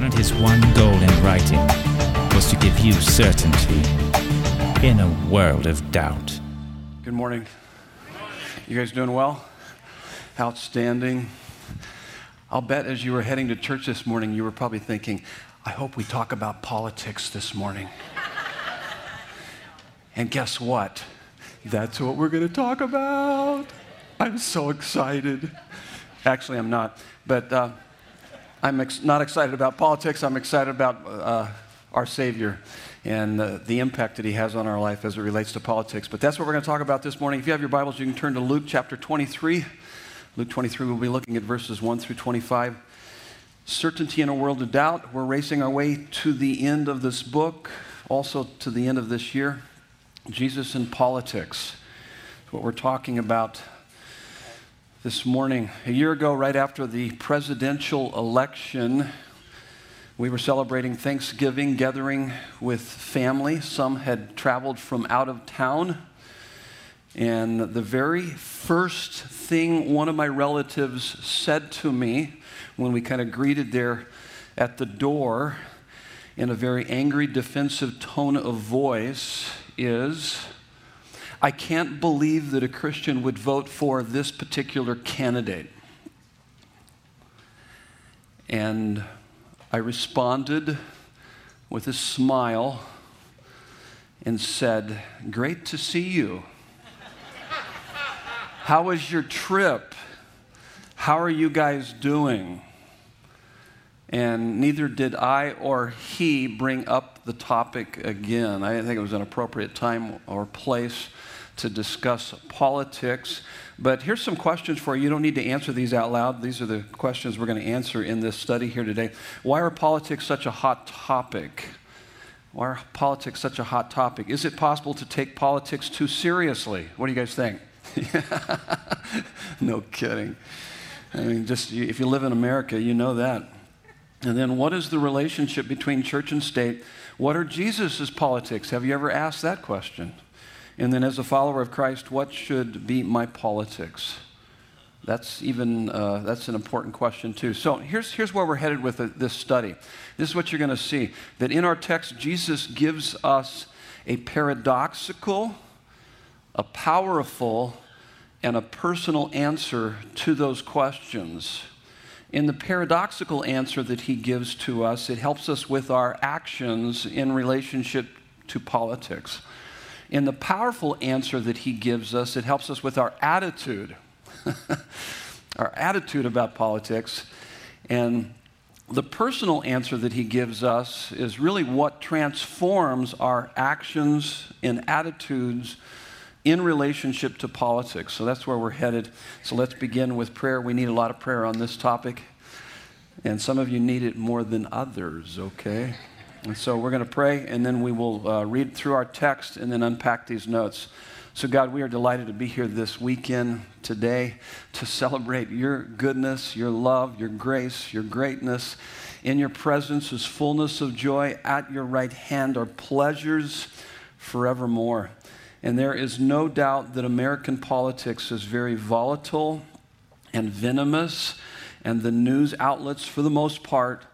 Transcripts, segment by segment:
and his one goal in writing was to give you certainty in a world of doubt. Good morning. You guys doing well? Outstanding. I'll bet as you were heading to church this morning, you were probably thinking, I hope we talk about politics this morning. and guess what? That's what we're going to talk about. I'm so excited. Actually, I'm not. But uh, I'm ex- not excited about politics. I'm excited about uh, our Savior and uh, the impact that He has on our life as it relates to politics. But that's what we're going to talk about this morning. If you have your Bibles, you can turn to Luke chapter 23. Luke 23, we'll be looking at verses 1 through 25. Certainty in a world of doubt. We're racing our way to the end of this book, also to the end of this year. Jesus in politics. what we're talking about this morning. A year ago, right after the presidential election, we were celebrating Thanksgiving, gathering with family. Some had traveled from out of town. And the very first thing one of my relatives said to me when we kind of greeted there at the door in a very angry, defensive tone of voice is, I can't believe that a Christian would vote for this particular candidate. And I responded with a smile and said, Great to see you. How was your trip? How are you guys doing? And neither did I or he bring up the topic again. I didn't think it was an appropriate time or place to discuss politics. But here's some questions for you. You don't need to answer these out loud. These are the questions we're going to answer in this study here today. Why are politics such a hot topic? Why are politics such a hot topic? Is it possible to take politics too seriously? What do you guys think? no kidding. I mean, just if you live in America, you know that. And then, what is the relationship between church and state? What are Jesus's politics? Have you ever asked that question? And then, as a follower of Christ, what should be my politics? That's even uh, that's an important question too. So here's here's where we're headed with this study. This is what you're going to see that in our text, Jesus gives us a paradoxical, a powerful, and a personal answer to those questions. In the paradoxical answer that he gives to us, it helps us with our actions in relationship to politics. In the powerful answer that he gives us, it helps us with our attitude, our attitude about politics. And the personal answer that he gives us is really what transforms our actions and attitudes in relationship to politics. So that's where we're headed. So let's begin with prayer. We need a lot of prayer on this topic. And some of you need it more than others, okay? And so we're going to pray, and then we will uh, read through our text and then unpack these notes. So, God, we are delighted to be here this weekend, today, to celebrate your goodness, your love, your grace, your greatness. In your presence is fullness of joy. At your right hand are pleasures forevermore. And there is no doubt that American politics is very volatile and venomous, and the news outlets, for the most part,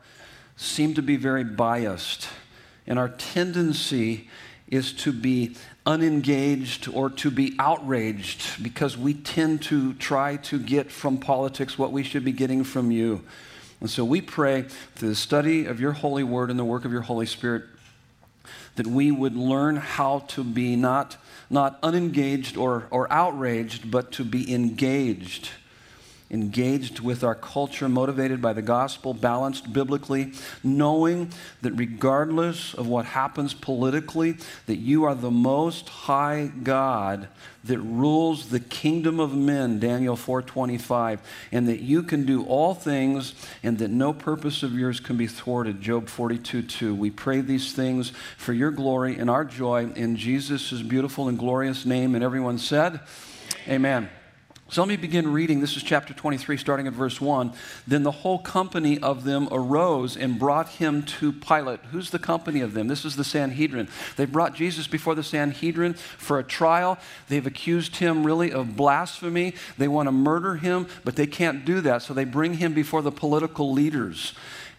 seem to be very biased. And our tendency is to be unengaged or to be outraged because we tend to try to get from politics what we should be getting from you. And so we pray through the study of your holy word and the work of your Holy Spirit that we would learn how to be not not unengaged or, or outraged, but to be engaged. Engaged with our culture, motivated by the gospel, balanced biblically, knowing that regardless of what happens politically, that you are the most high God that rules the kingdom of men, Daniel 4:25, and that you can do all things and that no purpose of yours can be thwarted, Job 42:2. We pray these things for your glory and our joy in Jesus' beautiful and glorious name. And everyone said, Amen. So let me begin reading. This is chapter 23, starting at verse 1. Then the whole company of them arose and brought him to Pilate. Who's the company of them? This is the Sanhedrin. They brought Jesus before the Sanhedrin for a trial. They've accused him really of blasphemy. They want to murder him, but they can't do that. So they bring him before the political leaders.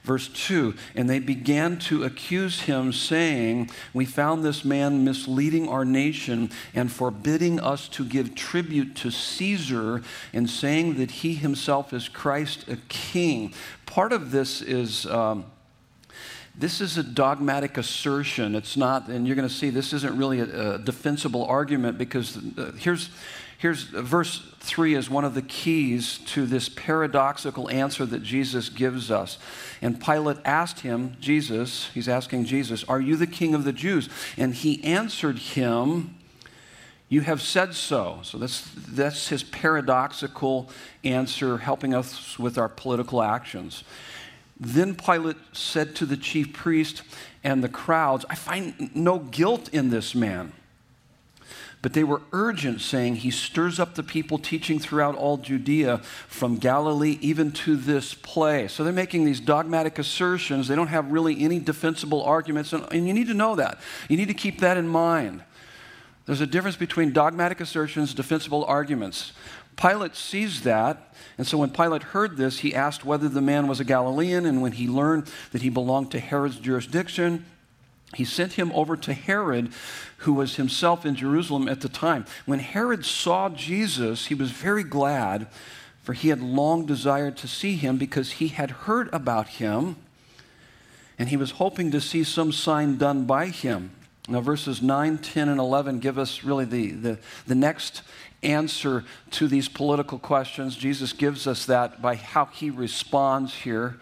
Verse 2 And they began to accuse him, saying, We found this man misleading our nation and forbidding us to give tribute to Caesar, and saying that he himself is Christ, a king. Part of this is. Um, this is a dogmatic assertion. It's not, and you're going to see this isn't really a, a defensible argument because uh, here's, here's uh, verse 3 is one of the keys to this paradoxical answer that Jesus gives us. And Pilate asked him, Jesus, he's asking Jesus, Are you the king of the Jews? And he answered him, You have said so. So that's, that's his paradoxical answer, helping us with our political actions. Then Pilate said to the chief priest and the crowds, I find no guilt in this man. But they were urgent, saying, He stirs up the people, teaching throughout all Judea, from Galilee even to this place. So they're making these dogmatic assertions. They don't have really any defensible arguments. And, and you need to know that. You need to keep that in mind. There's a difference between dogmatic assertions, defensible arguments. Pilate sees that, and so when Pilate heard this, he asked whether the man was a Galilean, and when he learned that he belonged to Herod's jurisdiction, he sent him over to Herod, who was himself in Jerusalem at the time. When Herod saw Jesus, he was very glad, for he had long desired to see him because he had heard about him, and he was hoping to see some sign done by him. Now, verses 9, 10, and 11 give us really the, the, the next answer to these political questions. Jesus gives us that by how he responds here.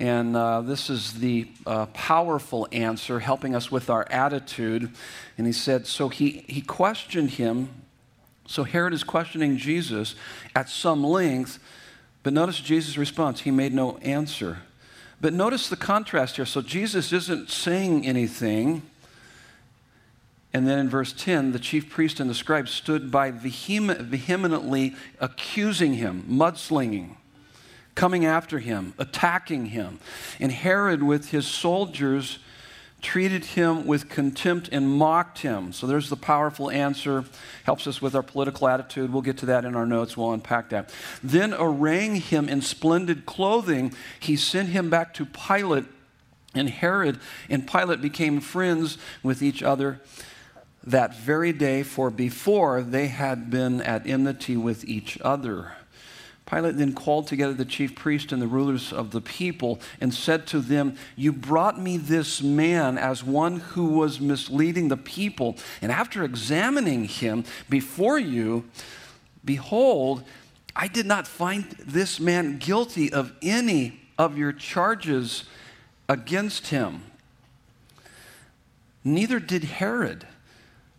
And uh, this is the uh, powerful answer, helping us with our attitude. And he said, So he, he questioned him. So Herod is questioning Jesus at some length. But notice Jesus' response. He made no answer. But notice the contrast here. So Jesus isn't saying anything. And then in verse 10, the chief priest and the scribe stood by vehemently accusing him, mudslinging, coming after him, attacking him. And Herod, with his soldiers, treated him with contempt and mocked him. So there's the powerful answer, helps us with our political attitude. We'll get to that in our notes, we'll unpack that. Then, arraying him in splendid clothing, he sent him back to Pilate. And Herod and Pilate became friends with each other that very day, for before they had been at enmity with each other. Pilate then called together the chief priest and the rulers of the people and said to them, You brought me this man as one who was misleading the people. And after examining him before you, behold, I did not find this man guilty of any of your charges against him. Neither did Herod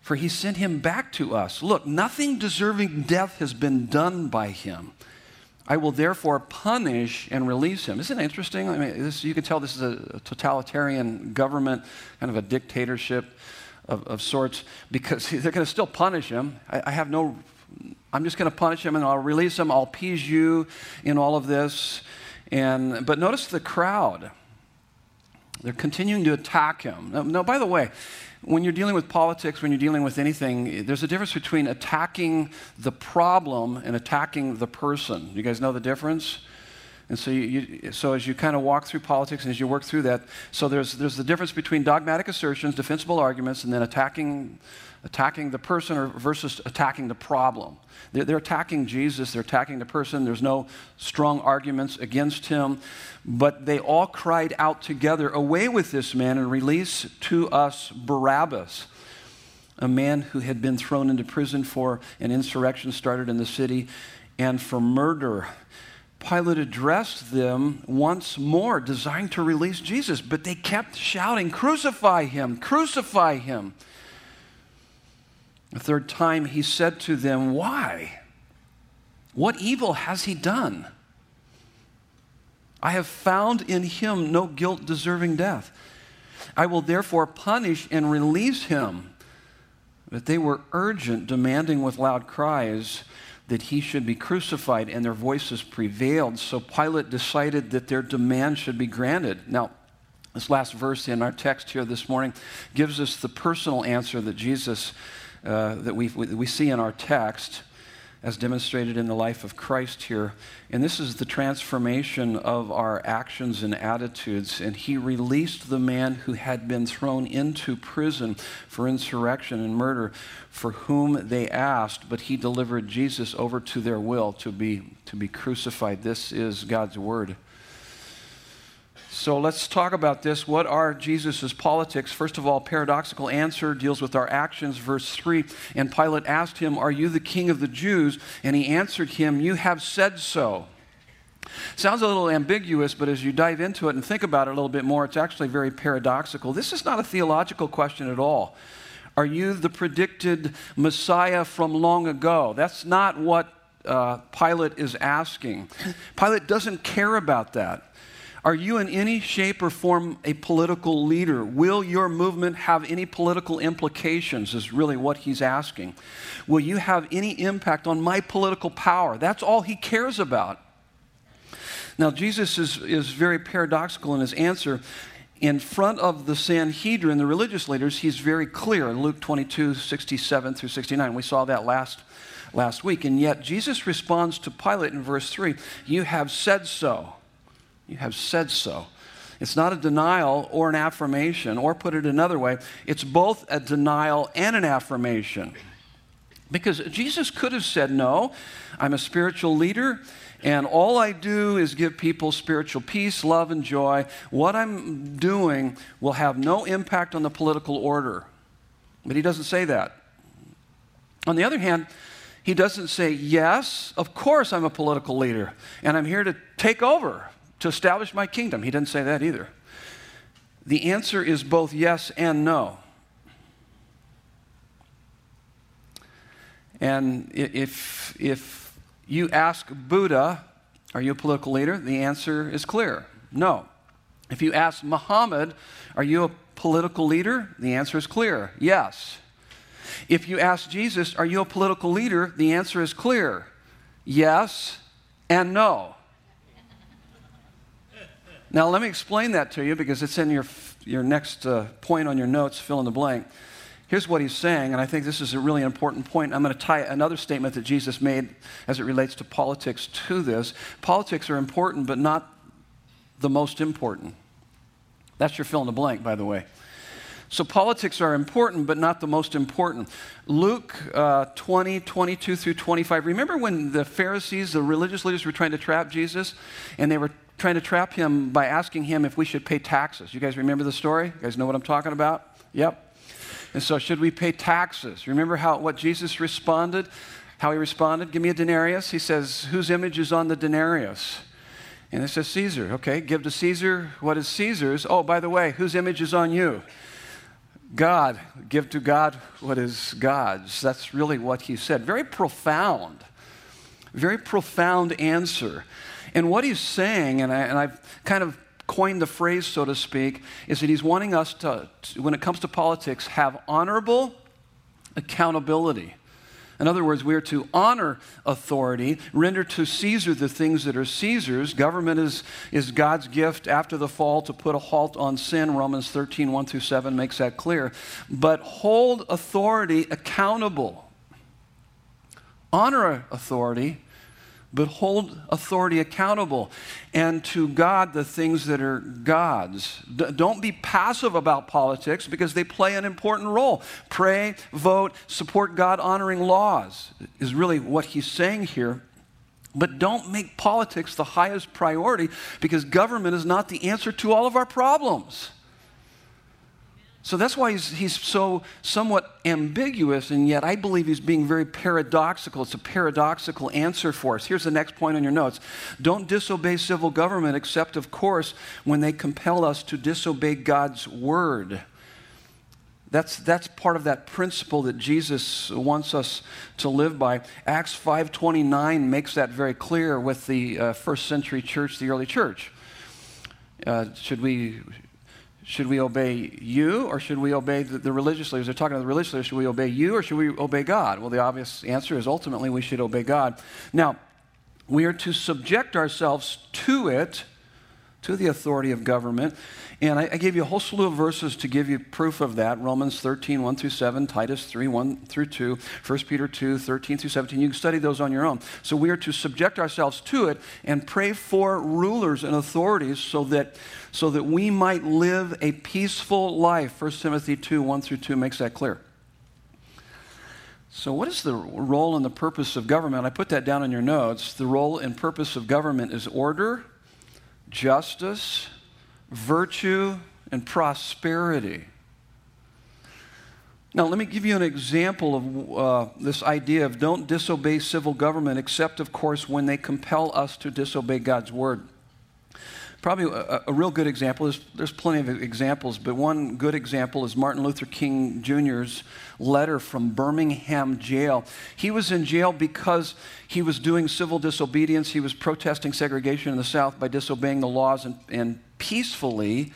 for he sent him back to us. Look, nothing deserving death has been done by him. I will therefore punish and release him. Isn't it interesting? I mean, this, you can tell this is a totalitarian government, kind of a dictatorship of, of sorts, because they're going to still punish him. I, I have no, I'm just going to punish him and I'll release him. I'll appease you in all of this. And, but notice the crowd. They're continuing to attack him. Now, now, by the way, when you're dealing with politics, when you're dealing with anything, there's a difference between attacking the problem and attacking the person. You guys know the difference? And so, you, you, so as you kind of walk through politics and as you work through that, so there's, there's the difference between dogmatic assertions, defensible arguments, and then attacking, attacking the person or versus attacking the problem. They're, they're attacking Jesus, they're attacking the person. There's no strong arguments against him. But they all cried out together, Away with this man and release to us Barabbas a man who had been thrown into prison for an insurrection started in the city and for murder. Pilate addressed them once more, designed to release Jesus, but they kept shouting, Crucify him, crucify him. The third time he said to them, Why? What evil has he done? I have found in him no guilt deserving death. I will therefore punish and release him. But they were urgent, demanding with loud cries, that he should be crucified, and their voices prevailed. So Pilate decided that their demand should be granted. Now, this last verse in our text here this morning gives us the personal answer that Jesus, uh, that we, we see in our text. as demonstrated in the life of Christ here. And this is the transformation of our actions and attitudes. And he released the man who had been thrown into prison for insurrection and murder, for whom they asked, but he delivered Jesus over to their will to be, to be crucified. This is God's word. So let's talk about this. What are Jesus' politics? First of all, paradoxical answer deals with our actions. Verse 3 And Pilate asked him, Are you the king of the Jews? And he answered him, You have said so. Sounds a little ambiguous, but as you dive into it and think about it a little bit more, it's actually very paradoxical. This is not a theological question at all. Are you the predicted Messiah from long ago? That's not what uh, Pilate is asking. Pilate doesn't care about that. Are you in any shape or form a political leader? Will your movement have any political implications? Is really what he's asking. Will you have any impact on my political power? That's all he cares about. Now, Jesus is, is very paradoxical in his answer. In front of the Sanhedrin, the religious leaders, he's very clear in Luke 22, 67 through 69. We saw that last, last week. And yet, Jesus responds to Pilate in verse 3 You have said so. You have said so. It's not a denial or an affirmation, or put it another way, it's both a denial and an affirmation. Because Jesus could have said, No, I'm a spiritual leader, and all I do is give people spiritual peace, love, and joy. What I'm doing will have no impact on the political order. But he doesn't say that. On the other hand, he doesn't say, Yes, of course I'm a political leader, and I'm here to take over to establish my kingdom. He didn't say that either. The answer is both yes and no. And if, if you ask Buddha, are you a political leader? The answer is clear no. If you ask Muhammad, are you a political leader? The answer is clear yes. If you ask Jesus, are you a political leader? The answer is clear yes and no. Now, let me explain that to you because it's in your, your next uh, point on your notes, fill in the blank. Here's what he's saying, and I think this is a really important point. I'm going to tie another statement that Jesus made as it relates to politics to this. Politics are important, but not the most important. That's your fill in the blank, by the way. So politics are important, but not the most important. Luke uh, 20, 22 through 25. Remember when the Pharisees, the religious leaders, were trying to trap Jesus? And they were trying to trap him by asking him if we should pay taxes. You guys remember the story? You guys know what I'm talking about? Yep. And so, should we pay taxes? Remember how what Jesus responded? How he responded? Give me a denarius. He says, Whose image is on the denarius? And it says Caesar. Okay, give to Caesar what is Caesar's. Oh, by the way, whose image is on you? God. Give to God what is God's. That's really what he said. Very profound. Very profound answer. And what he's saying, and, I, and I've kind of coined the phrase, so to speak, is that he's wanting us to, when it comes to politics, have honorable accountability. In other words, we are to honor authority, render to Caesar the things that are Caesar's. Government is, is God's gift after the fall to put a halt on sin. Romans 13, 1 through 7 makes that clear. But hold authority accountable. Honor authority, but hold authority accountable and to God the things that are God's. D- don't be passive about politics because they play an important role. Pray, vote, support God honoring laws is really what he's saying here. But don't make politics the highest priority because government is not the answer to all of our problems. So that's why he's, he's so somewhat ambiguous, and yet I believe he's being very paradoxical. It's a paradoxical answer for us. Here's the next point on your notes Don't disobey civil government, except, of course, when they compel us to disobey God's word. That's, that's part of that principle that Jesus wants us to live by. Acts 5.29 makes that very clear with the uh, first century church, the early church. Uh, should we should we obey you or should we obey the, the, religious leaders? They're talking to the religious leaders. Should we obey you or should we obey God? Well, the obvious answer is ultimately we should obey God. Now, we are to subject ourselves to it to the authority of government. And I, I, gave you a whole slew of verses to give you proof of that Romans 13, 1 through 7, Titus 3, 1 through 2, 1 Peter 2, 13 through 17. You can study those on your own. So we are to subject ourselves to it and pray for rulers and authorities so that, so that we might live a peaceful life. 1 Timothy 2, 1 through 2 makes that clear. So, what is the role and the purpose of government? I put that down in your notes. The role and purpose of government is order, justice, virtue, and prosperity. Now, let me give you an example of uh, this idea of don't disobey civil government, except, of course, when they compel us to disobey God's word. Probably a, a real good example is there's plenty of examples, but one good example is Martin Luther King Jr.'s letter from Birmingham jail. He was in jail because he was doing civil disobedience. He was protesting segregation in the South by disobeying the laws and, and peacefully.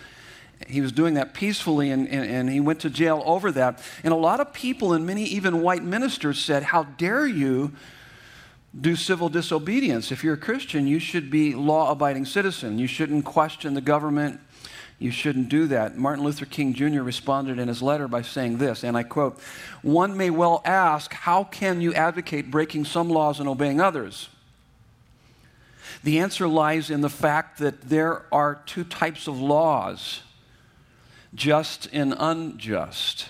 He was doing that peacefully, and, and, and, he went to jail over that. And a lot of people, and many even white ministers, said, How dare you do civil disobedience. If you're a Christian, you should be law abiding citizen. You shouldn't question the government. You shouldn't do that. Martin Luther King Jr. responded in his letter by saying this, and I quote One may well ask, how can you advocate breaking some laws and obeying others? The answer lies in the fact that there are two types of laws just and unjust.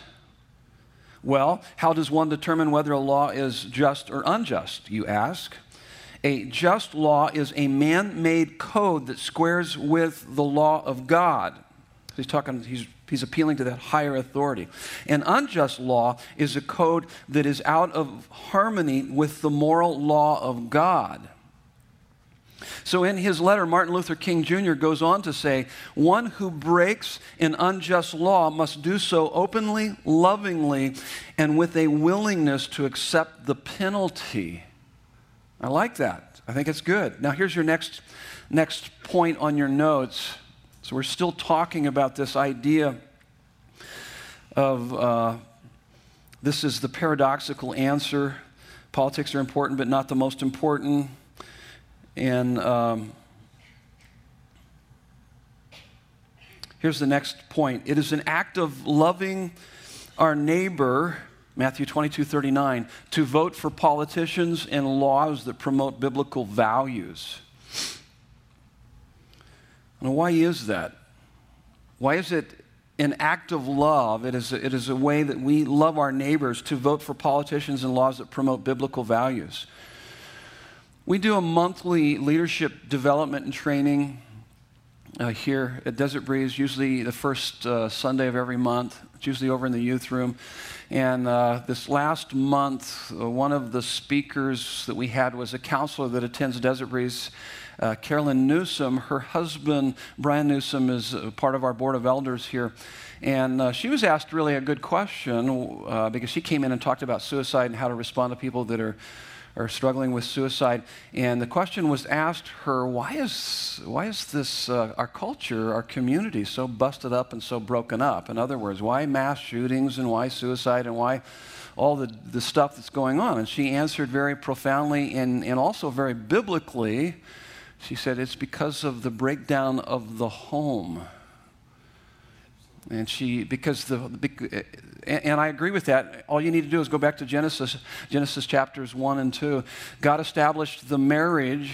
Well, how does one determine whether a law is just or unjust, you ask? A just law is a man made code that squares with the law of God. He's talking, he's, he's appealing to that higher authority. An unjust law is a code that is out of harmony with the moral law of God. So, in his letter, Martin Luther King Jr. goes on to say, One who breaks an unjust law must do so openly, lovingly, and with a willingness to accept the penalty. I like that. I think it's good. Now, here's your next, next point on your notes. So, we're still talking about this idea of uh, this is the paradoxical answer. Politics are important, but not the most important. And um, here's the next point it is an act of loving our neighbor. Matthew 22, 39, to vote for politicians and laws that promote biblical values. Now, why is that? Why is it an act of love? It is, it is a way that we love our neighbors to vote for politicians and laws that promote biblical values. We do a monthly leadership development and training uh, here at Desert Breeze, usually the first uh, Sunday of every month. It's usually over in the youth room. And uh, this last month, uh, one of the speakers that we had was a counselor that attends Desert Breeze. Uh, Carolyn Newsom, her husband, Brian Newsom, is part of our board of elders here. And uh, she was asked really a good question uh, because she came in and talked about suicide and how to respond to people that are are struggling with suicide. And the question was asked her, why is, why is this, uh, our culture, our community, so busted up and so broken up? In other words, why mass shootings and why suicide and why all the, the stuff that's going on? And she answered very profoundly and, and also very biblically. She said, it's because of the breakdown of the home. And she, because the, and I agree with that. All you need to do is go back to Genesis, Genesis chapters 1 and 2. God established the marriage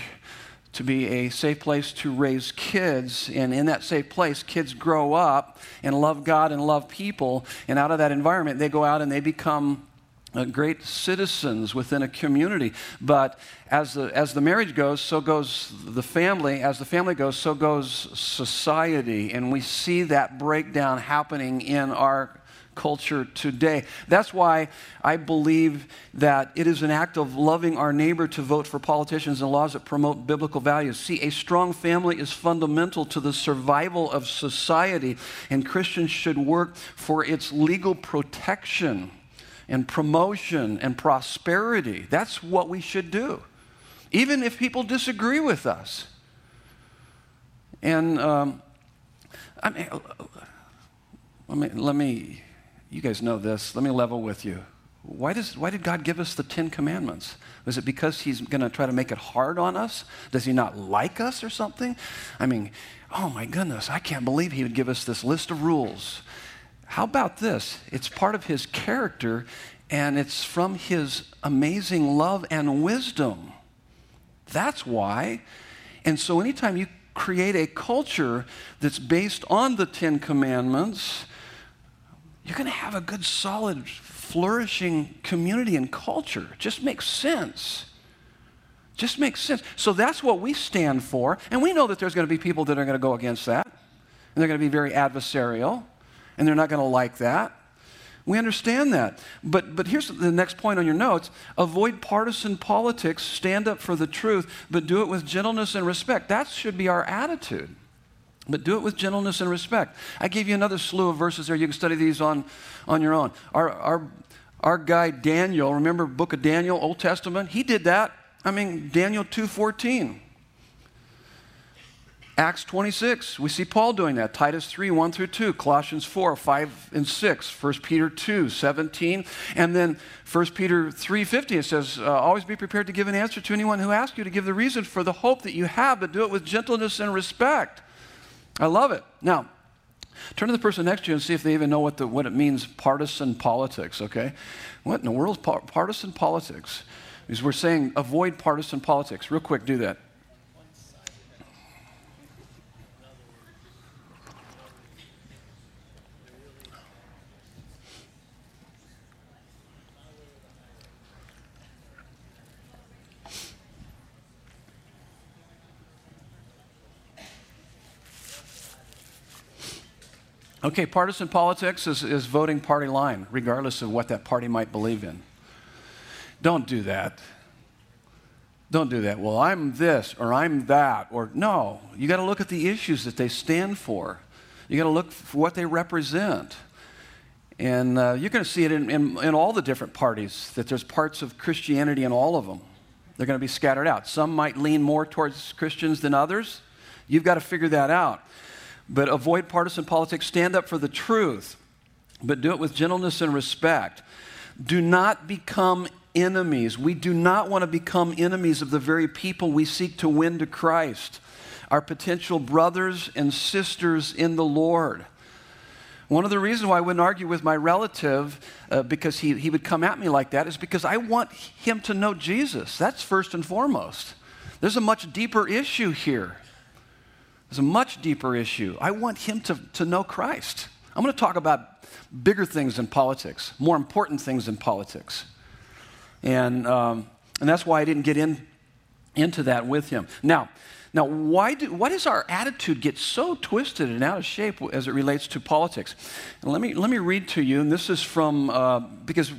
to be a safe place to raise kids. And in that safe place, kids grow up and love God and love people. And out of that environment, they go out and they become Uh, great citizens within a community. But as the, as the marriage goes, so goes the family. As the family goes, so goes society. And we see that breakdown happening in our culture today. That's why I believe that it is an act of loving our neighbor to vote for politicians and laws that promote biblical values. See, a strong family is fundamental to the survival of society, and Christians should work for its legal protection and promotion and prosperity. That's what we should do, even if people disagree with us. And um, I mean, let me, let me, you guys know this. Let me level with you. Why, does, why did God give us the Ten Commandments? Was it because He's going to try to make it hard on us? Does He not like us or something? I mean, oh my goodness, I can't believe He would give us this list of rules. How about this? It's part of His character and it's from His amazing love and wisdom. That's why. And so, anytime you create a culture that's based on the Ten Commandments, you're going to have a good, solid flourishing community and culture. It just makes sense. Just makes sense. So that's what we stand for. And we know that there's going to be people that are going to go against that. And they're going to be very adversarial. And they're not going to like that. We understand that. But, but here's the next point on your notes avoid partisan politics, stand up for the truth, but do it with gentleness and respect. That should be our attitude. But do it with gentleness and respect. I gave you another slew of verses there. You can study these on, on your own. Our, our, our guy Daniel, remember book of Daniel, Old Testament? He did that. I mean, Daniel 2.14. Acts 26, we see Paul doing that. Titus 3, 1 through 2. Colossians 4, 5 and 6. 1 Peter 2, 17. And then 1 Peter 3, 50, it says, uh, Always be prepared to give an answer to anyone who asks you to give the reason for the hope that you have, but do it with gentleness and respect. I love it. Now, turn to the person next to you and see if they even know what, the, what it means partisan politics, okay? What in the world is partisan politics? Because we're saying avoid partisan politics. Real quick, do that. Okay, partisan politics is, is voting party line, regardless of what that party might believe in. Don't do that. Don't do that. Well, I'm this or I'm that. Or no, you got to look at the issues that they stand for. You got to look for what they represent. And uh, you're going to see it in, in, in all the different parties, that there's parts of Christianity in all of them. They're going to be scattered out. Some might lean more towards Christians than others. You've got to figure that out. But avoid partisan politics. Stand up for the truth, but do it with gentleness and respect. Do not become enemies. We do not want to become enemies of the very people we seek to win to Christ, our potential brothers and sisters in the Lord. One of the reasons why I wouldn't argue with my relative uh, because he, he would come at me like that is because I want him to know Jesus. That's first and foremost. There's a much deeper issue here. There's a much deeper issue. I want him to, to know Christ. I'm going to talk about bigger things in politics, more important things in politics. And, um, and that's why I didn't get in, into that with him. Now, now why, do, why does our attitude get so twisted and out of shape as it relates to politics? And let, me, let me read to you, and this is from, uh, because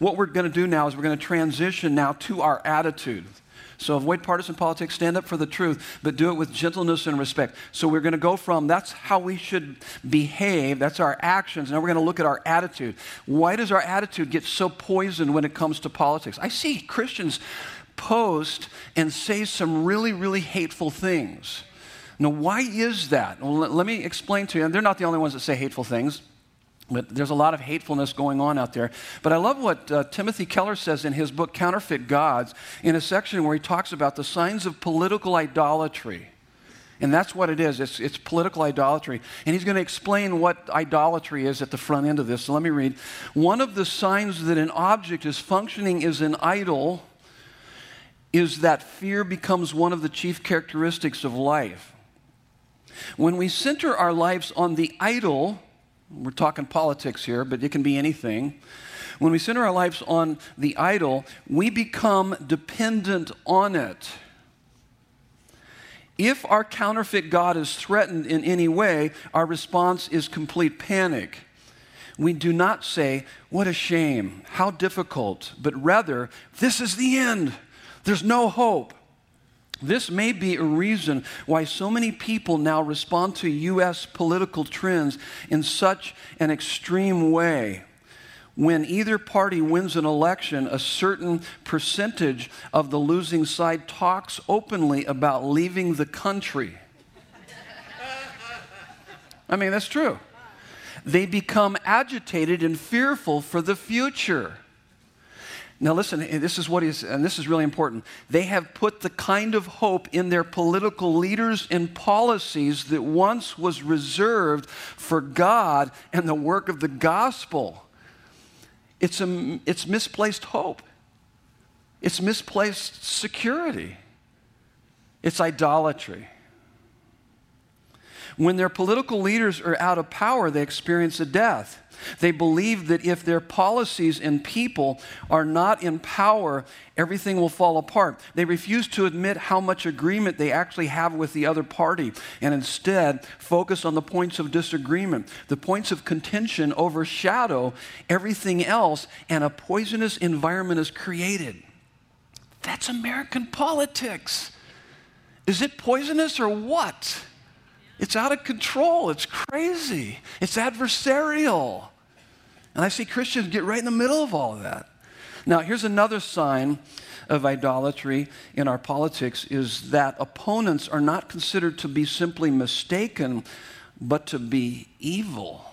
what we're going to do now is we're going to transition now to our attitude. So avoid partisan politics, stand up for the truth, but do it with gentleness and respect. So we're going to go from that's how we should behave, that's our actions. Now we're going to look at our attitude. Why does our attitude get so poisoned when it comes to politics? I see Christians post and say some really, really hateful things. Now, why is that? Well, let me explain to you. And they're not the only ones that say hateful things. But there's a lot of hatefulness going on out there. But I love what uh, Timothy Keller says in his book, Counterfeit Gods, in a section where he talks about the signs of political idolatry. And that's what it is it's, it's political idolatry. And he's going to explain what idolatry is at the front end of this. So let me read. One of the signs that an object is functioning as an idol is that fear becomes one of the chief characteristics of life. When we center our lives on the idol, we're talking politics here, but it can be anything. When we center our lives on the idol, we become dependent on it. If our counterfeit God is threatened in any way, our response is complete panic. We do not say, What a shame, how difficult, but rather, This is the end. There's no hope. This may be a reason why so many people now respond to U.S. political trends in such an extreme way. When either party wins an election, a certain percentage of the losing side talks openly about leaving the country. I mean, that's true. They become agitated and fearful for the future. Now, listen, this is what is, and this is really important. They have put the kind of hope in their political leaders and policies that once was reserved for God and the work of the gospel. It's, a, it's misplaced hope, it's misplaced security, it's idolatry. When their political leaders are out of power, they experience a death. They believe that if their policies and people are not in power, everything will fall apart. They refuse to admit how much agreement they actually have with the other party and instead focus on the points of disagreement. The points of contention overshadow everything else, and a poisonous environment is created. That's American politics. Is it poisonous or what? It's out of control. It's crazy. It's adversarial. And I see Christians get right in the middle of all of that. Now, here's another sign of idolatry in our politics is that opponents are not considered to be simply mistaken, but to be evil.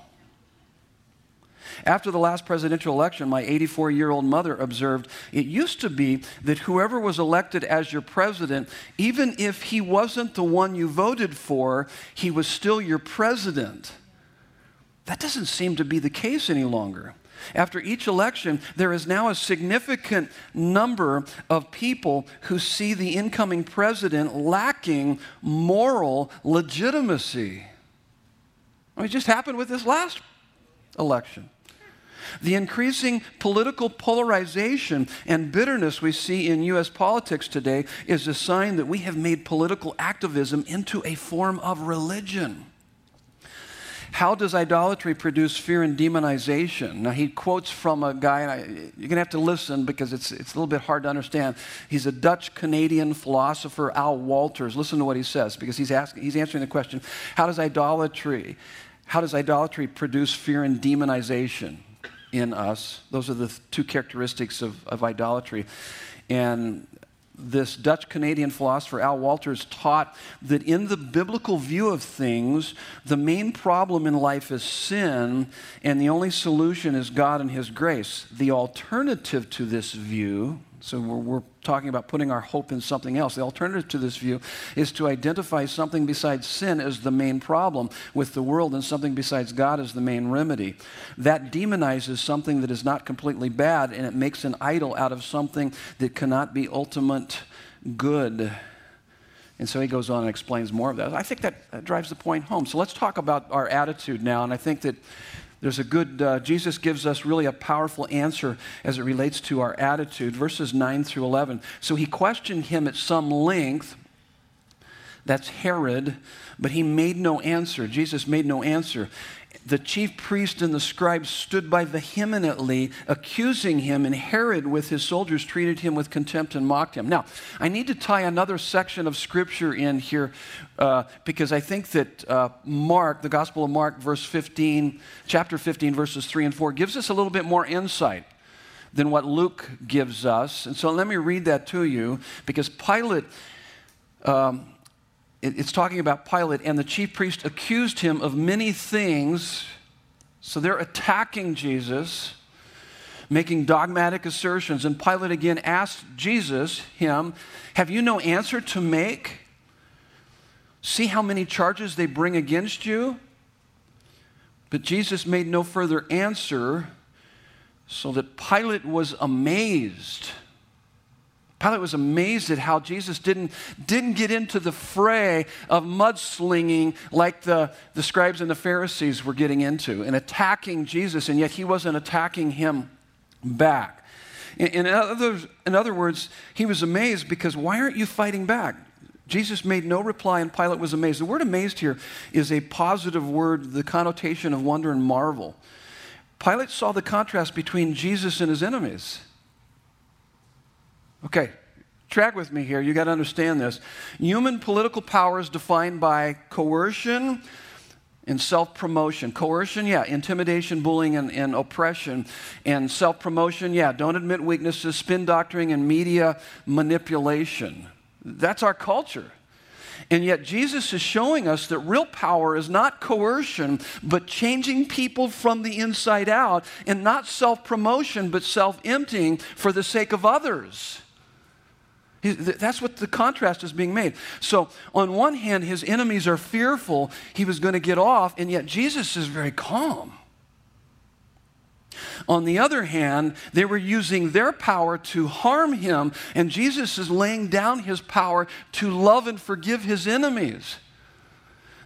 After the last presidential election, my 84 year old mother observed it used to be that whoever was elected as your president, even if he wasn't the one you voted for, he was still your president. That doesn't seem to be the case any longer. After each election, there is now a significant number of people who see the incoming president lacking moral legitimacy. I mean, it just happened with this last election. The increasing political polarization and bitterness we see in U.S. politics today is a sign that we have made political activism into a form of religion. How does idolatry produce fear and demonization? Now, he quotes from a guy, I, you're going to have to listen because it's, it's a little bit hard to understand. He's a Dutch Canadian philosopher, Al Wolters. Listen to what he says because he's, asking, he's answering the question how does idolatry, how does idolatry produce fear and demonization? In us. Those are the two characteristics of, of idolatry. And this Dutch Canadian philosopher, Al Wolters taught that in the biblical view of things, the main problem in life is sin, and the only solution is God and His grace. The alternative to this view, so we're, we're, talking about putting our hope in something else. The alternative to this view is to identify something besides sin as the main problem with the world and something besides God as the main remedy. That demonizes something that is not completely bad and it makes an idol out of something that cannot be ultimate good. And so he goes on and explains more of that. I think that, drives the point home. So let's talk about our attitude now. And I think that there's a good, uh, Jesus gives us really a powerful answer as it relates to our attitude, verses 9 through 11. So he questioned him at some length. That's Herod, but he made no answer. Jesus made no answer the chief priest and the scribes stood by vehemently, accusing him, and Herod, with his soldiers, treated him with contempt and mocked him. Now, I need to tie another section of scripture in here uh, because I think that uh, Mark, the Gospel of Mark, verse 15, chapter 15, verses 3 and 4, gives us a little bit more insight than what Luke gives us. And so let me read that to you because Pilate. Um, it's talking about Pilate, and the chief priest accused him of many things. So they're attacking Jesus, making dogmatic assertions. And Pilate again asked Jesus, him, Have you no answer to make? See how many charges they bring against you? But Jesus made no further answer, so that Pilate was amazed. Pilate was amazed at how Jesus didn't, didn't get into the fray of mudslinging like the, the scribes and the Pharisees were getting into and attacking Jesus, and yet he wasn't attacking him back. In, in, other, in other words, he was amazed because why aren't you fighting back? Jesus made no reply, and Pilate was amazed. The word amazed here is a positive word, the connotation of wonder and marvel. Pilate saw the contrast between Jesus and his enemies. Okay, track with me here. You got to understand this. Human political power is defined by coercion and self promotion. Coercion, yeah, intimidation, bullying, and, and oppression. And self promotion, yeah, don't admit weaknesses, spin doctoring, and media manipulation. That's our culture. And yet, Jesus is showing us that real power is not coercion, but changing people from the inside out, and not self promotion, but self emptying for the sake of others. That's what the contrast is being made. So, on one hand, his enemies are fearful he was going to get off, and yet Jesus is very calm. On the other hand, they were using their power to harm him, and Jesus is laying down his power to love and forgive his enemies.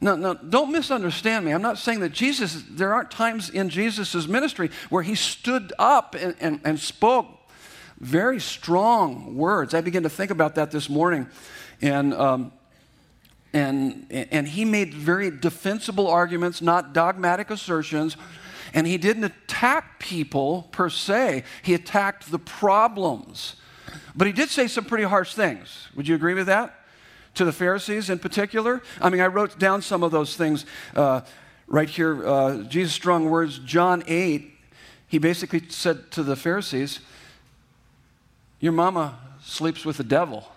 Now, now, don't misunderstand me. I'm not saying that Jesus, there aren't times in Jesus' ministry where he stood up and, and, and spoke very strong words. I began to think about that this morning. And, um, and, and he made very defensible arguments, not dogmatic assertions. And he didn't attack people per se, he attacked the problems. But he did say some pretty harsh things. Would you agree with that? To the Pharisees in particular? I mean, I wrote down some of those things uh, right here. Uh, Jesus' strong words, John 8, he basically said to the Pharisees, your mama sleeps with the devil.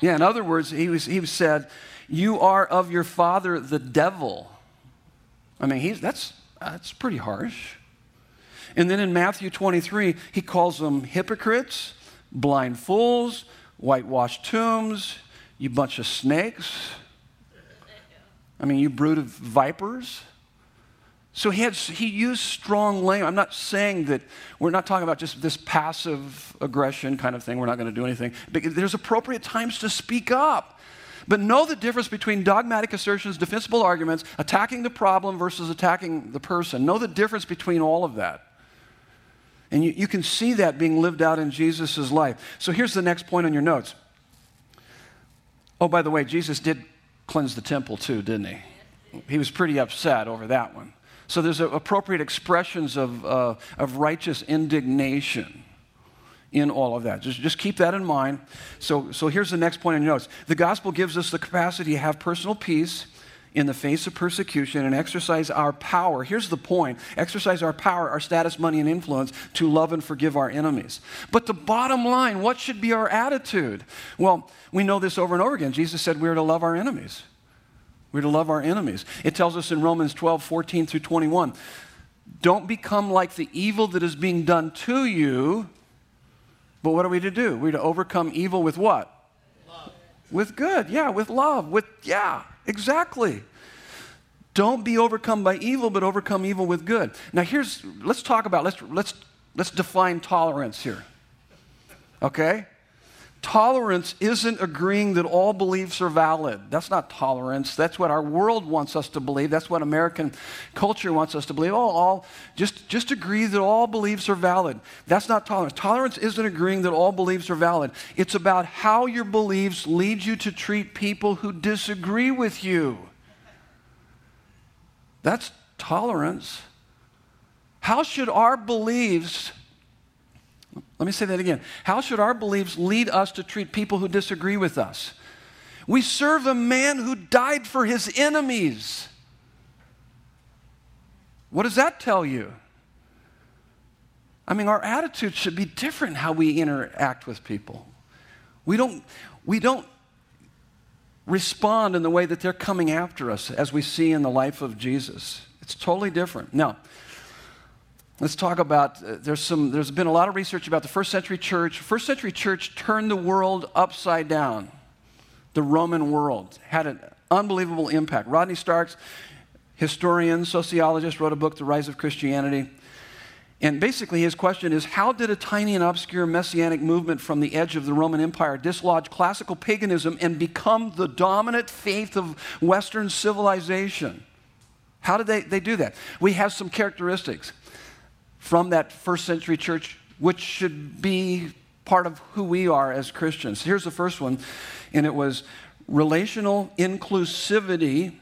Yeah, in other words, he, was, he said, You are of your father, the devil. I mean, he's, that's, that's pretty harsh. And then in Matthew 23, he calls them hypocrites, blind fools, whitewashed tombs, you bunch of snakes. I mean, you brood of vipers. So he, had, he used strong language. I'm not saying that we're not talking about just this passive aggression kind of thing. We're not going to do anything. But there's appropriate times to speak up. But know the difference between dogmatic assertions, defensible arguments, attacking the problem versus attacking the person. Know the difference between all of that. And you, you can see that being lived out in Jesus' life. So here's the next point on your notes. Oh, by the way, Jesus did cleanse the temple too, didn't he? He was pretty upset over that one. So there's appropriate expressions of, uh, of righteous indignation in all of that. Just, just keep that in mind. So, so here's the next point in your notes. The gospel gives us the capacity to have personal peace in the face of persecution and exercise our power. Here's the point exercise our power, our status, money, and influence to love and forgive our enemies. But the bottom line, what should be our attitude? Well, we know this over and over again. Jesus said we are to love our enemies. We're to love our enemies. It tells us in Romans 12, 14 through 21. Don't become like the evil that is being done to you. But what are we to do? We're to overcome evil with what? Love. With good. Yeah, with love. With, yeah, exactly. Don't be overcome by evil, but overcome evil with good. Now, here's, let's talk about, let's, let's, let's define tolerance here. Okay? Tolerance isn't agreeing that all beliefs are valid. That's not tolerance. That's what our world wants us to believe. That's what American culture wants us to believe. Oh, all just, just agree that all beliefs are valid. That's not tolerance. Tolerance isn't agreeing that all beliefs are valid. It's about how your beliefs lead you to treat people who disagree with you. That's tolerance. How should our beliefs let me say that again. How should our beliefs lead us to treat people who disagree with us? We serve a man who died for his enemies. What does that tell you? I mean, our attitude should be different how we interact with people. We don't, we don't respond in the way that they're coming after us as we see in the life of Jesus. It's totally different. Now, Let's talk about uh, there's some there's been a lot of research about the first century church. First century church turned the world upside down. The Roman world had an unbelievable impact. Rodney Starks, historian, sociologist, wrote a book, The Rise of Christianity. And basically, his question is how did a tiny and obscure messianic movement from the edge of the Roman Empire dislodge classical paganism and become the dominant faith of Western civilization? How did they, they do that? We have some characteristics from that first century church, which should be part of who we are as Christians. Here's the first one, and it was relational inclusivity,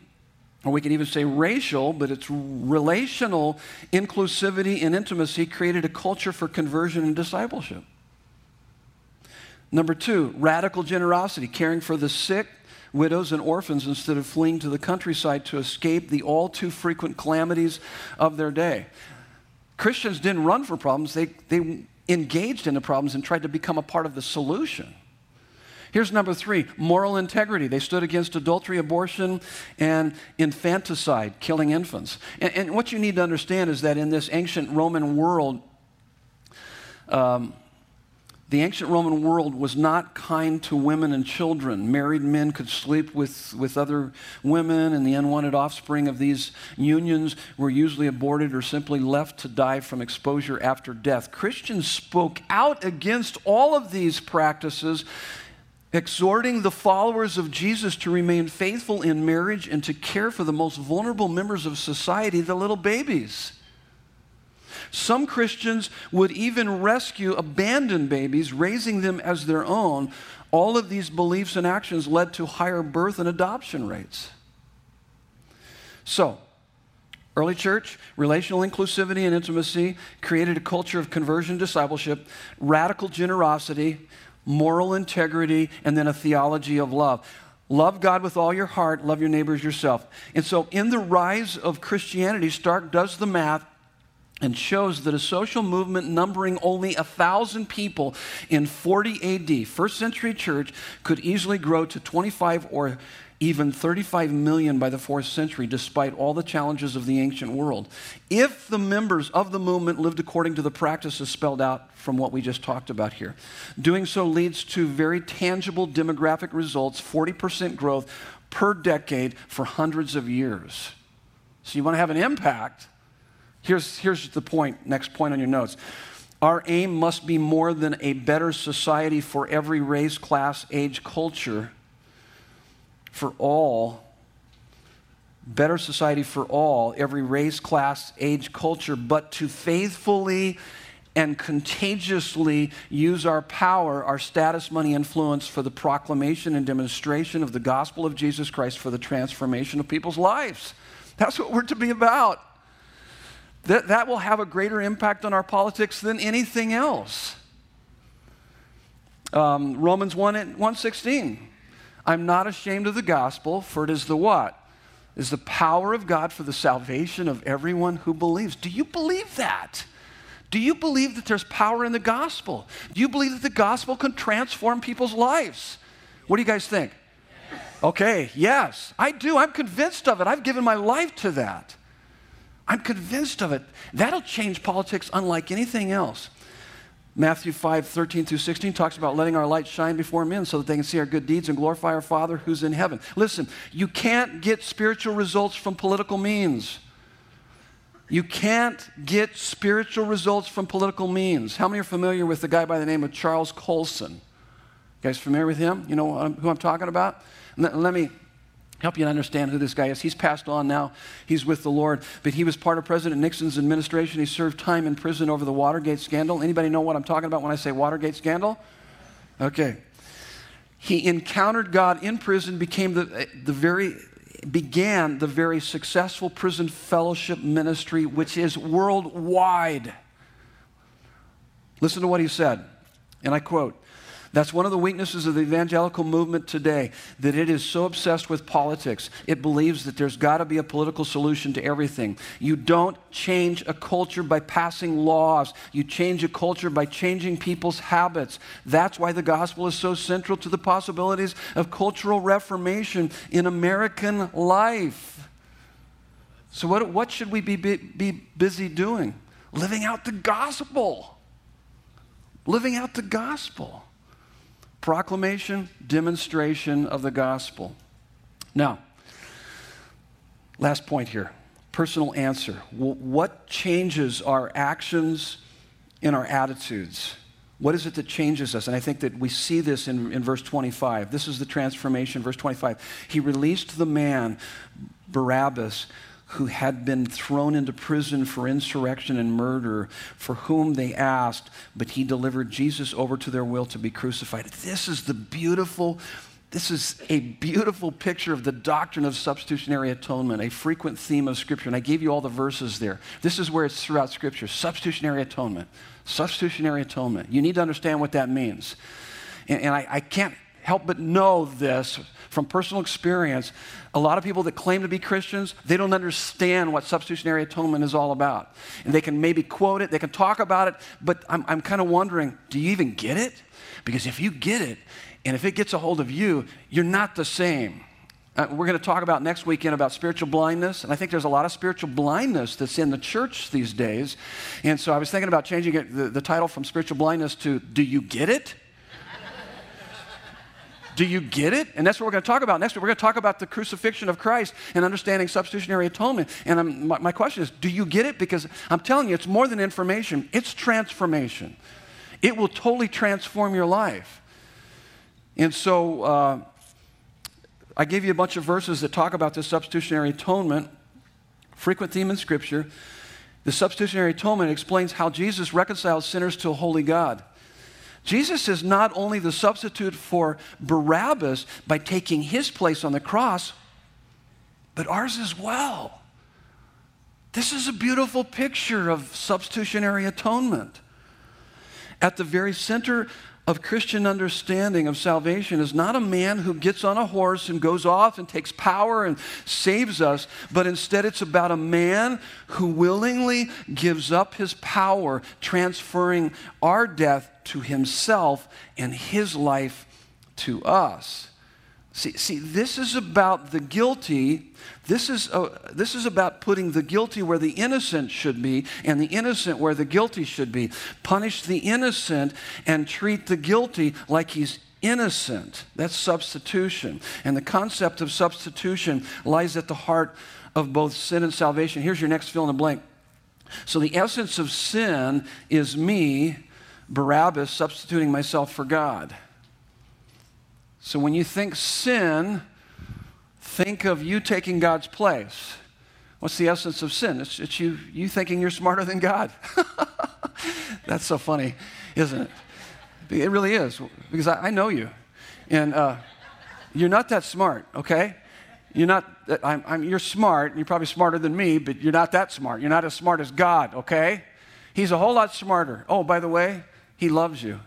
or we can even say racial, but it's relational inclusivity and intimacy created a culture for conversion and discipleship. Number two, radical generosity, caring for the sick, widows, and orphans instead of fleeing to the countryside to escape the all too frequent calamities of their day. Christians didn't run for problems, they, they engaged in the problems and tried to become a part of the solution. Here's number three moral integrity. They stood against adultery, abortion, and infanticide, killing infants. And, and what you need to understand is that in this ancient Roman world, um, the ancient Roman world was not kind to women and children. Married men could sleep with, with other women, and the unwanted offspring of these unions were usually aborted or simply left to die from exposure after death. Christians spoke out against all of these practices, exhorting the followers of Jesus to remain faithful in marriage and to care for the most vulnerable members of society, the little babies. Some Christians would even rescue abandoned babies, raising them as their own. All of these beliefs and actions led to higher birth and adoption rates. So, early church, relational inclusivity and intimacy created a culture of conversion discipleship, radical generosity, moral integrity, and then a theology of love. Love God with all your heart, love your neighbors yourself. And so, in the rise of Christianity, Stark does the math and shows that a social movement numbering only a thousand people in 40 AD, first century church, could easily grow to 25 or even 35 million by the fourth century, despite all the challenges of the ancient world. If the members of the movement lived according to the practices spelled out from what we just talked about here, doing so leads to very tangible demographic results 40% growth per decade for hundreds of years. So you want to have an impact Here's, here's the point, next point on your notes. Our aim must be more than a better society for every race, class, age, culture, for all. Better society for all, every race, class, age, culture, but to faithfully and contagiously use our power, our status, money, influence for the proclamation and demonstration of the gospel of Jesus Christ for the transformation of people's lives. That's what we're to be about that, that will have a greater impact on our politics than anything else. Um, Romans 1, and 116. I'm not ashamed of the gospel, for it is the what? Is the power of God for the salvation of everyone who believes. Do you believe that? Do you believe that there's power in the gospel? Do you believe that the gospel can transform people's lives? What do you guys think? Okay, yes, I do. I'm convinced of it. I've given my life to that. I'm convinced of it. That'll change politics unlike anything else. Matthew 5, 13 through 16 talks about letting our light shine before men so that they can see our good deeds and glorify our Father who's in heaven. Listen, you can't get spiritual results from political means. You can't get spiritual results from political means. How many are familiar with the guy by the name of Charles Colson? You guys familiar with him? You know who I'm talking about? Let me help you understand who this guy is. He's passed on now. He's with the Lord. But he was part of President Nixon's administration. He served time in prison over the Watergate scandal. Anybody know what I'm talking about when I say Watergate scandal? Okay. He encountered God in prison, became the, the very began the very successful prison fellowship ministry, which is worldwide. Listen to what he said, and I quote that's one of the weaknesses of the evangelical movement today, that it is so obsessed with politics. It believes that there's got to be a political solution to everything. You don't change a culture by passing laws, you change a culture by changing people's habits. That's why the gospel is so central to the possibilities of cultural reformation in American life. So, what, what should we be, be, be busy doing? Living out the gospel. Living out the gospel proclamation, demonstration of the gospel. Now, last point here personal answer. What changes our actions in our attitudes? What is it that changes us? And I think that we see this in, in verse 25. This is the transformation, verse 25. He released the man, Barabbas, who had been thrown into prison for insurrection and murder, for whom they asked, but he delivered Jesus over to their will to be crucified. This is the beautiful, this is a beautiful picture of the doctrine of substitutionary atonement, a frequent theme of Scripture. And I gave you all the verses there. This is where it's throughout Scripture substitutionary atonement. Substitutionary atonement. You need to understand what that means. And, and I, I can't help but know this from personal experience. A lot of people that claim to be Christians, they don't understand what substitutionary atonement is all about. And they can maybe quote it, they can talk about it, but I'm, I'm kind of wondering do you even get it? Because if you get it, And if it gets a hold of you, you're not the same. Uh, we're going to talk about next weekend about spiritual blindness. And I think there's a lot of spiritual blindness that's in the church these days. And so I was thinking about changing it, the, the title from spiritual blindness to Do You Get It? Do you get it? And that's what we're going to talk about next week. We're going to talk about the crucifixion of Christ and understanding substitutionary atonement. And my, my, question is do you get it? Because I'm telling you, it's more than information, it's transformation. It will totally transform your life. And so uh, I gave you a bunch of verses that talk about this substitutionary atonement, frequent theme in Scripture. The substitutionary atonement explains how Jesus reconciles sinners to a holy God. Jesus is not only the substitute for Barabbas by taking his place on the cross, but ours as well. This is a beautiful picture of substitutionary atonement. At the very center of Christian understanding of salvation is not a man who gets on a horse and goes off and takes power and saves us, but instead it's about a man who willingly gives up his power, transferring our death to himself and his life to us. See, see, this is about the guilty. This is, uh, this is about putting the guilty where the innocent should be and the innocent where the guilty should be. Punish the innocent and treat the guilty like he's innocent. That's substitution. And the concept of substitution lies at the heart of both sin and salvation. Here's your next fill in the blank. So, the essence of sin is me, Barabbas, substituting myself for God. So when you think sin, think of you taking God's place. What's the essence of sin? It's, it's you, you thinking you're smarter than God. That's so funny, isn't it? It really is, because I, I know you. And uh, you're not that smart, okay? You're not, I'm, I'm, you're smart, you're probably smarter than me, but you're not that smart. You're not as smart as God, okay? He's a whole lot smarter. Oh, by the way, He loves you.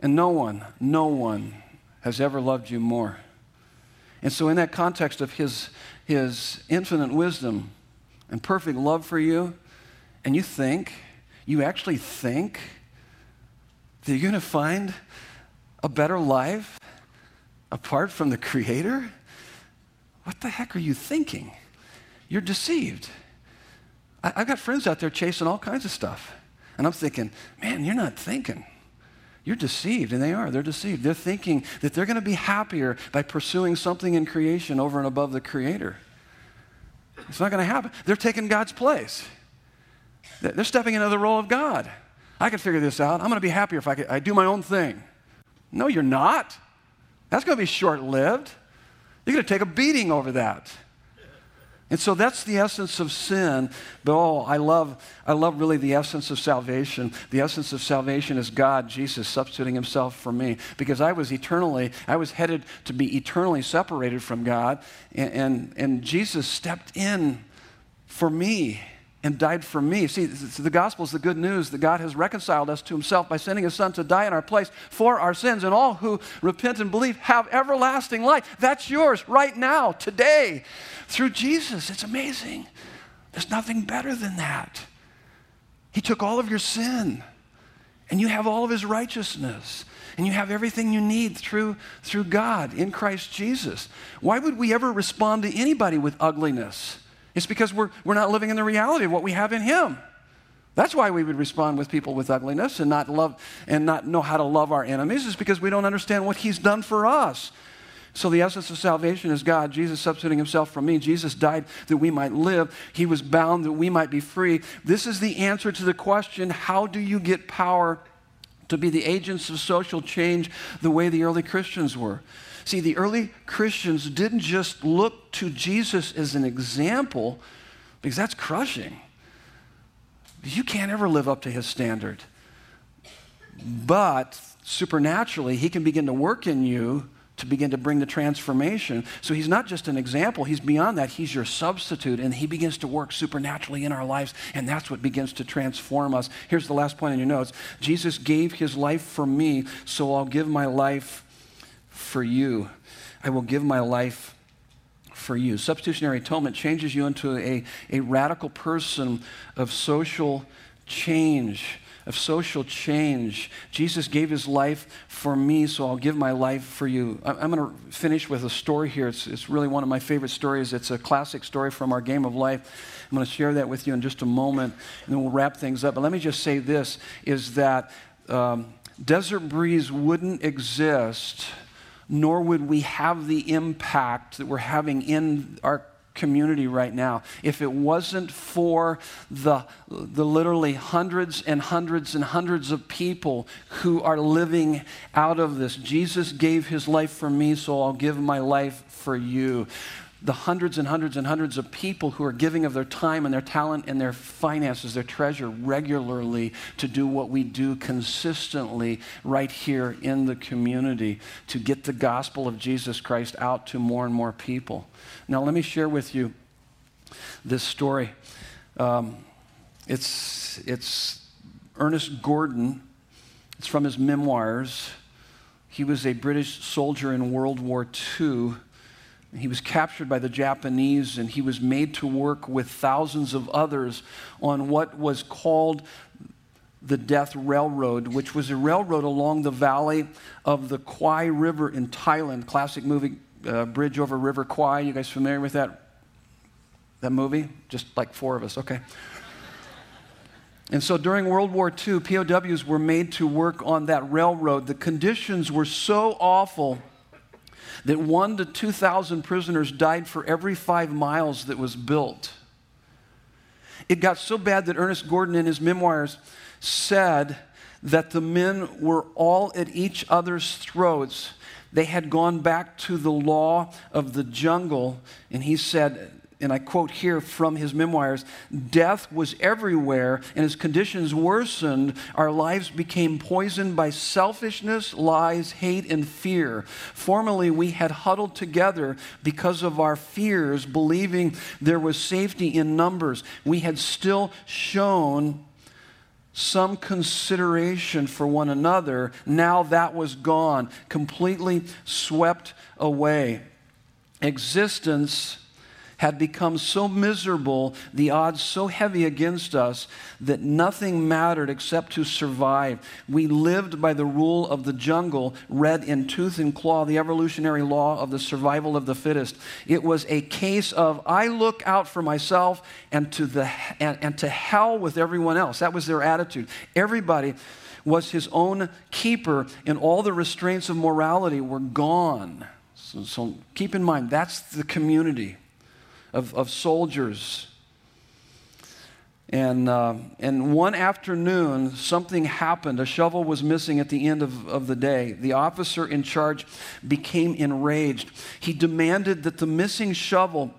And no one, no one has ever loved you more. And so, in that context of his, his infinite wisdom and perfect love for you, and you think, you actually think that you're going to find a better life apart from the Creator? What the heck are you thinking? You're deceived. I, have got friends out there chasing all kinds of stuff. And I'm thinking, man, you're not thinking. You're deceived, and they are. They're deceived. They're thinking that they're going to be happier by pursuing something in creation over and above the Creator. It's not going to happen. They're taking God's place. They're stepping into the role of God. I can figure this out. I'm going to be happier if I, can, I do my own thing. No, you're not. That's going to be short lived. You're going to take a beating over that. And so that's the essence of sin. But oh, I love, I love really the essence of salvation. The essence of salvation is God, Jesus, substituting himself for me. Because I was eternally, I was headed to be eternally separated from God. And, and, and Jesus stepped in for me and died for me. See, the gospel is the good news that God has reconciled us to himself by sending his son to die in our place for our sins. And all who repent and believe have everlasting life. That's yours right now, today, through Jesus. It's amazing. There's nothing better than that. He took all of your sin, and you have all of his righteousness. And you have everything you need through, through God in Christ Jesus. Why would we ever respond to anybody with ugliness? It's because we're, we're not living in the reality of what we have in Him. That's why we would respond with people with ugliness and not love and not know how to love our enemies, is because we don't understand what He's done for us. So the essence of salvation is God, Jesus substituting himself for me. Jesus died that we might live. He was bound that we might be free. This is the answer to the question how do you get power to be the agents of social change the way the early Christians were? See, the early Christians didn't just look to Jesus as an example, because that's crushing. You can't ever live up to his standard. But supernaturally, he can begin to work in you to begin to bring the transformation. So he's not just an example, he's beyond that. He's your substitute, and he begins to work supernaturally in our lives, and that's what begins to transform us. Here's the last point in your notes Jesus gave his life for me, so I'll give my life for you. I will give my life for you. Substitutionary atonement changes you into a, a radical person of social change, of social change. Jesus gave his life for me, so I'll give my life for you. I'm going to finish with a story here. It's, it's really one of my favorite stories. It's a classic story from our game of life. I'm going to share that with you in just a moment, and then we'll wrap things up. But let me just say this is that um, Desert Breeze wouldn't exist, nor would we have the impact that we're having in our community right now, if it wasn't for the, the literally hundreds and hundreds and hundreds of people who are living out of this, Jesus gave his life for me, so I'll give my life for you the hundreds and hundreds and hundreds of people who are giving of their time and their talent and their finances, their treasure regularly to do what we do consistently right here in the community to get the gospel of Jesus Christ out to more and more people. Now, let me share with you this story. Um, it's, it's Ernest Gordon, it's from his memoirs. He was a British soldier in World War II he was captured by the Japanese and he was made to work with thousands of others on what was called the Death Railroad, which was a railroad along the valley of the Kwai River in Thailand. Classic movie, uh, Bridge over River Kwai. You guys familiar with that? That movie? Just like four of us, okay. And so during World War II, POWs were made to work on that railroad. The conditions were so awful that one to 2,000 prisoners died for every five miles that was built. It got so bad that Ernest Gordon, in his memoirs, said that the men were all at each other's throats. They had gone back to the law of the jungle, and he said, and I quote here from his memoirs death was everywhere, and as conditions worsened, our lives became poisoned by selfishness, lies, hate, and fear. Formerly, we had huddled together because of our fears, believing there was safety in numbers. We had still shown some consideration for one another. Now that was gone, completely swept away. Existence had become so miserable, the odds so heavy against us, that nothing mattered except to survive. We lived by the rule of the jungle, red in tooth and claw, the evolutionary law of the survival of the fittest. It was a case of I look out for myself and to, the, and, and to hell with everyone else. That was their attitude. Everybody was his own keeper, and all the restraints of morality were gone. So, so keep in mind, that's the community of, of soldiers. And, uh, and one afternoon, something happened. A shovel was missing at the end of, of the day. The officer in charge became enraged. He demanded that the missing shovel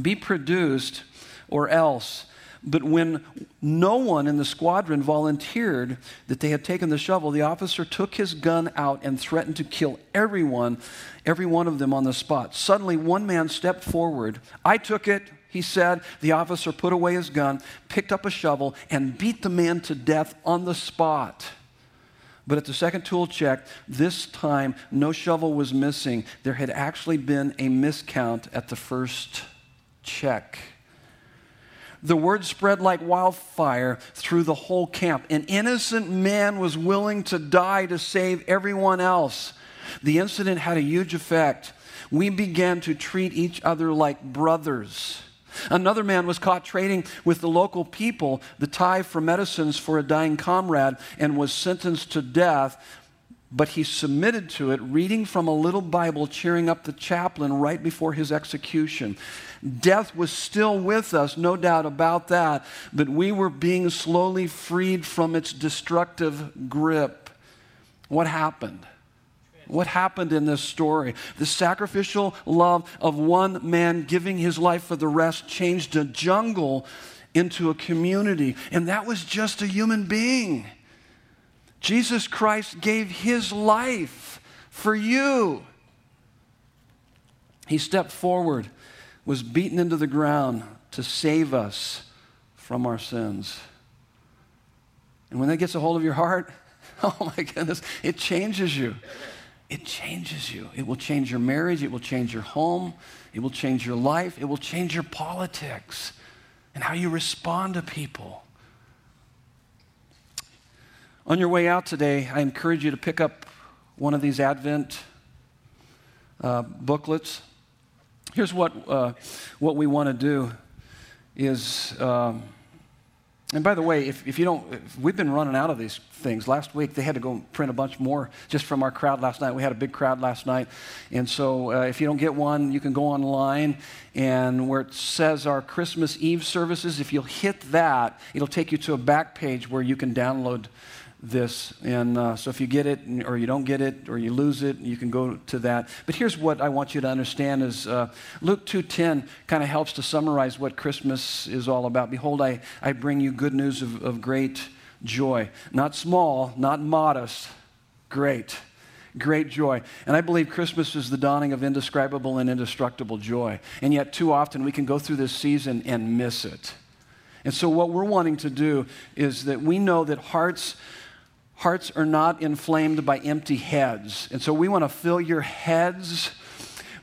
be produced or else. But when no one in the squadron volunteered that they had taken the shovel, the officer took his gun out and threatened to kill everyone, every one of them on the spot. Suddenly, one man stepped forward. I took it, he said. The officer put away his gun, picked up a shovel, and beat the man to death on the spot. But at the second tool check, this time no shovel was missing. There had actually been a miscount at the first check the word spread like wildfire through the whole camp. An innocent man was willing to die to save everyone else. The incident had a huge effect. We began to treat each other like brothers. Another man was caught trading with the local people the Thai for medicines for a dying comrade and was sentenced to death but he submitted to it, reading from a little Bible, cheering up the chaplain right before his execution. Death was still with us, no doubt about that, but we were being slowly freed from its destructive grip. What happened? What happened in this story? The sacrificial love of one man giving his life for the rest changed a jungle into a community, and that was just a human being. Jesus Christ gave his life for you. He stepped forward, was beaten into the ground to save us from our sins. And when that gets a hold of your heart, oh my goodness, it changes you. It changes you. It will change your marriage. It will change your home. It will change your life. It will change your politics and how you respond to people. On your way out today, I encourage you to pick up one of these Advent uh, booklets. Here's what, uh, what we want to do is, um, and by the way, if, if you don't, if we've been running out of these things. Last week, they had to go print a bunch more just from our crowd last night. We had a big crowd last night. And so uh, if you don't get one, you can go online and where it says our Christmas Eve services, if you'll hit that, it'll take you to a back page where you can download this. And uh, so if you get it or you don't get it or you lose it, you can go to that. But here's what I want you to understand is uh, Luke 2.10 kind of helps to summarize what Christmas is all about. Behold, I, I bring you good news of, of great joy. Not small, not modest, great. Great joy. And I believe Christmas is the dawning of indescribable and indestructible joy. And yet, too often, we can go through this season and miss it. And so, what we're wanting to do is that we know that hearts Hearts are not inflamed by empty heads. And so we want to fill your heads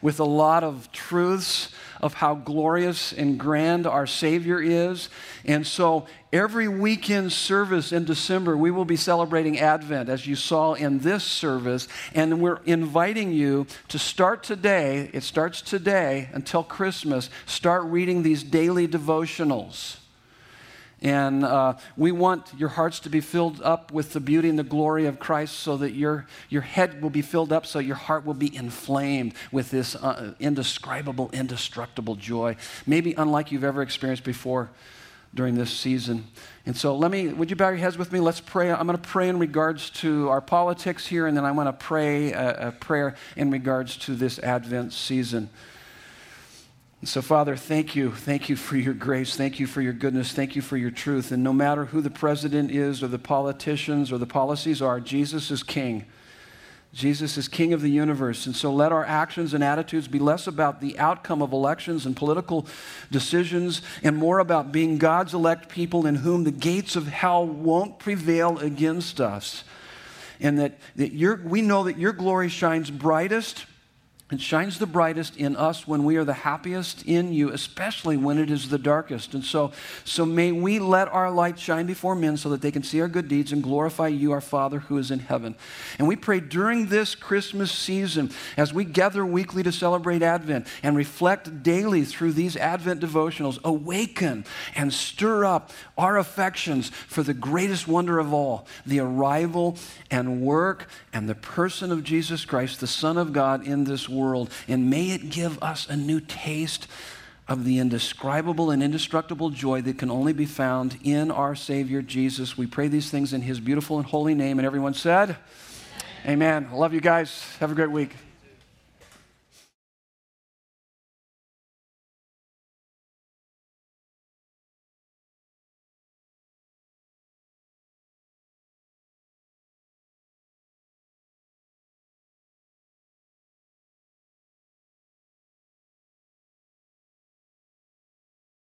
with a lot of truths of how glorious and grand our Savior is. And so every weekend service in December, we will be celebrating Advent, as you saw in this service. And we're inviting you to start today, it starts today until Christmas, start reading these daily devotionals. And uh, we want your hearts to be filled up with the beauty and the glory of Christ so that your, your head will be filled up, so your heart will be inflamed with this uh, indescribable, indestructible joy, maybe unlike you've ever experienced before during this season. And so, let me, would you bow your heads with me? Let's pray. I'm going to pray in regards to our politics here, and then I want to pray a, a prayer in regards to this Advent season. And so, Father, thank you. Thank you for your grace. Thank you for your goodness. Thank you for your truth. And no matter who the president is, or the politicians, or the policies are, Jesus is king. Jesus is king of the universe. And so let our actions and attitudes be less about the outcome of elections and political decisions and more about being God's elect people in whom the gates of hell won't prevail against us. And that, that we know that your glory shines brightest it shines the brightest in us when we are the happiest in you, especially when it is the darkest. And so, so may we let our light shine before men so that they can see our good deeds and glorify you, our Father who is in heaven. And we pray during this Christmas season, as we gather weekly to celebrate Advent and reflect daily through these Advent devotionals, awaken and stir up our affections for the greatest wonder of all the arrival and work and the person of Jesus Christ, the Son of God, in this world world. And may it give us a new taste of the indescribable and indestructible joy that can only be found in our Savior Jesus. We pray these things in His beautiful and holy name. And everyone said, Amen. Amen. I love you guys. Have a great week.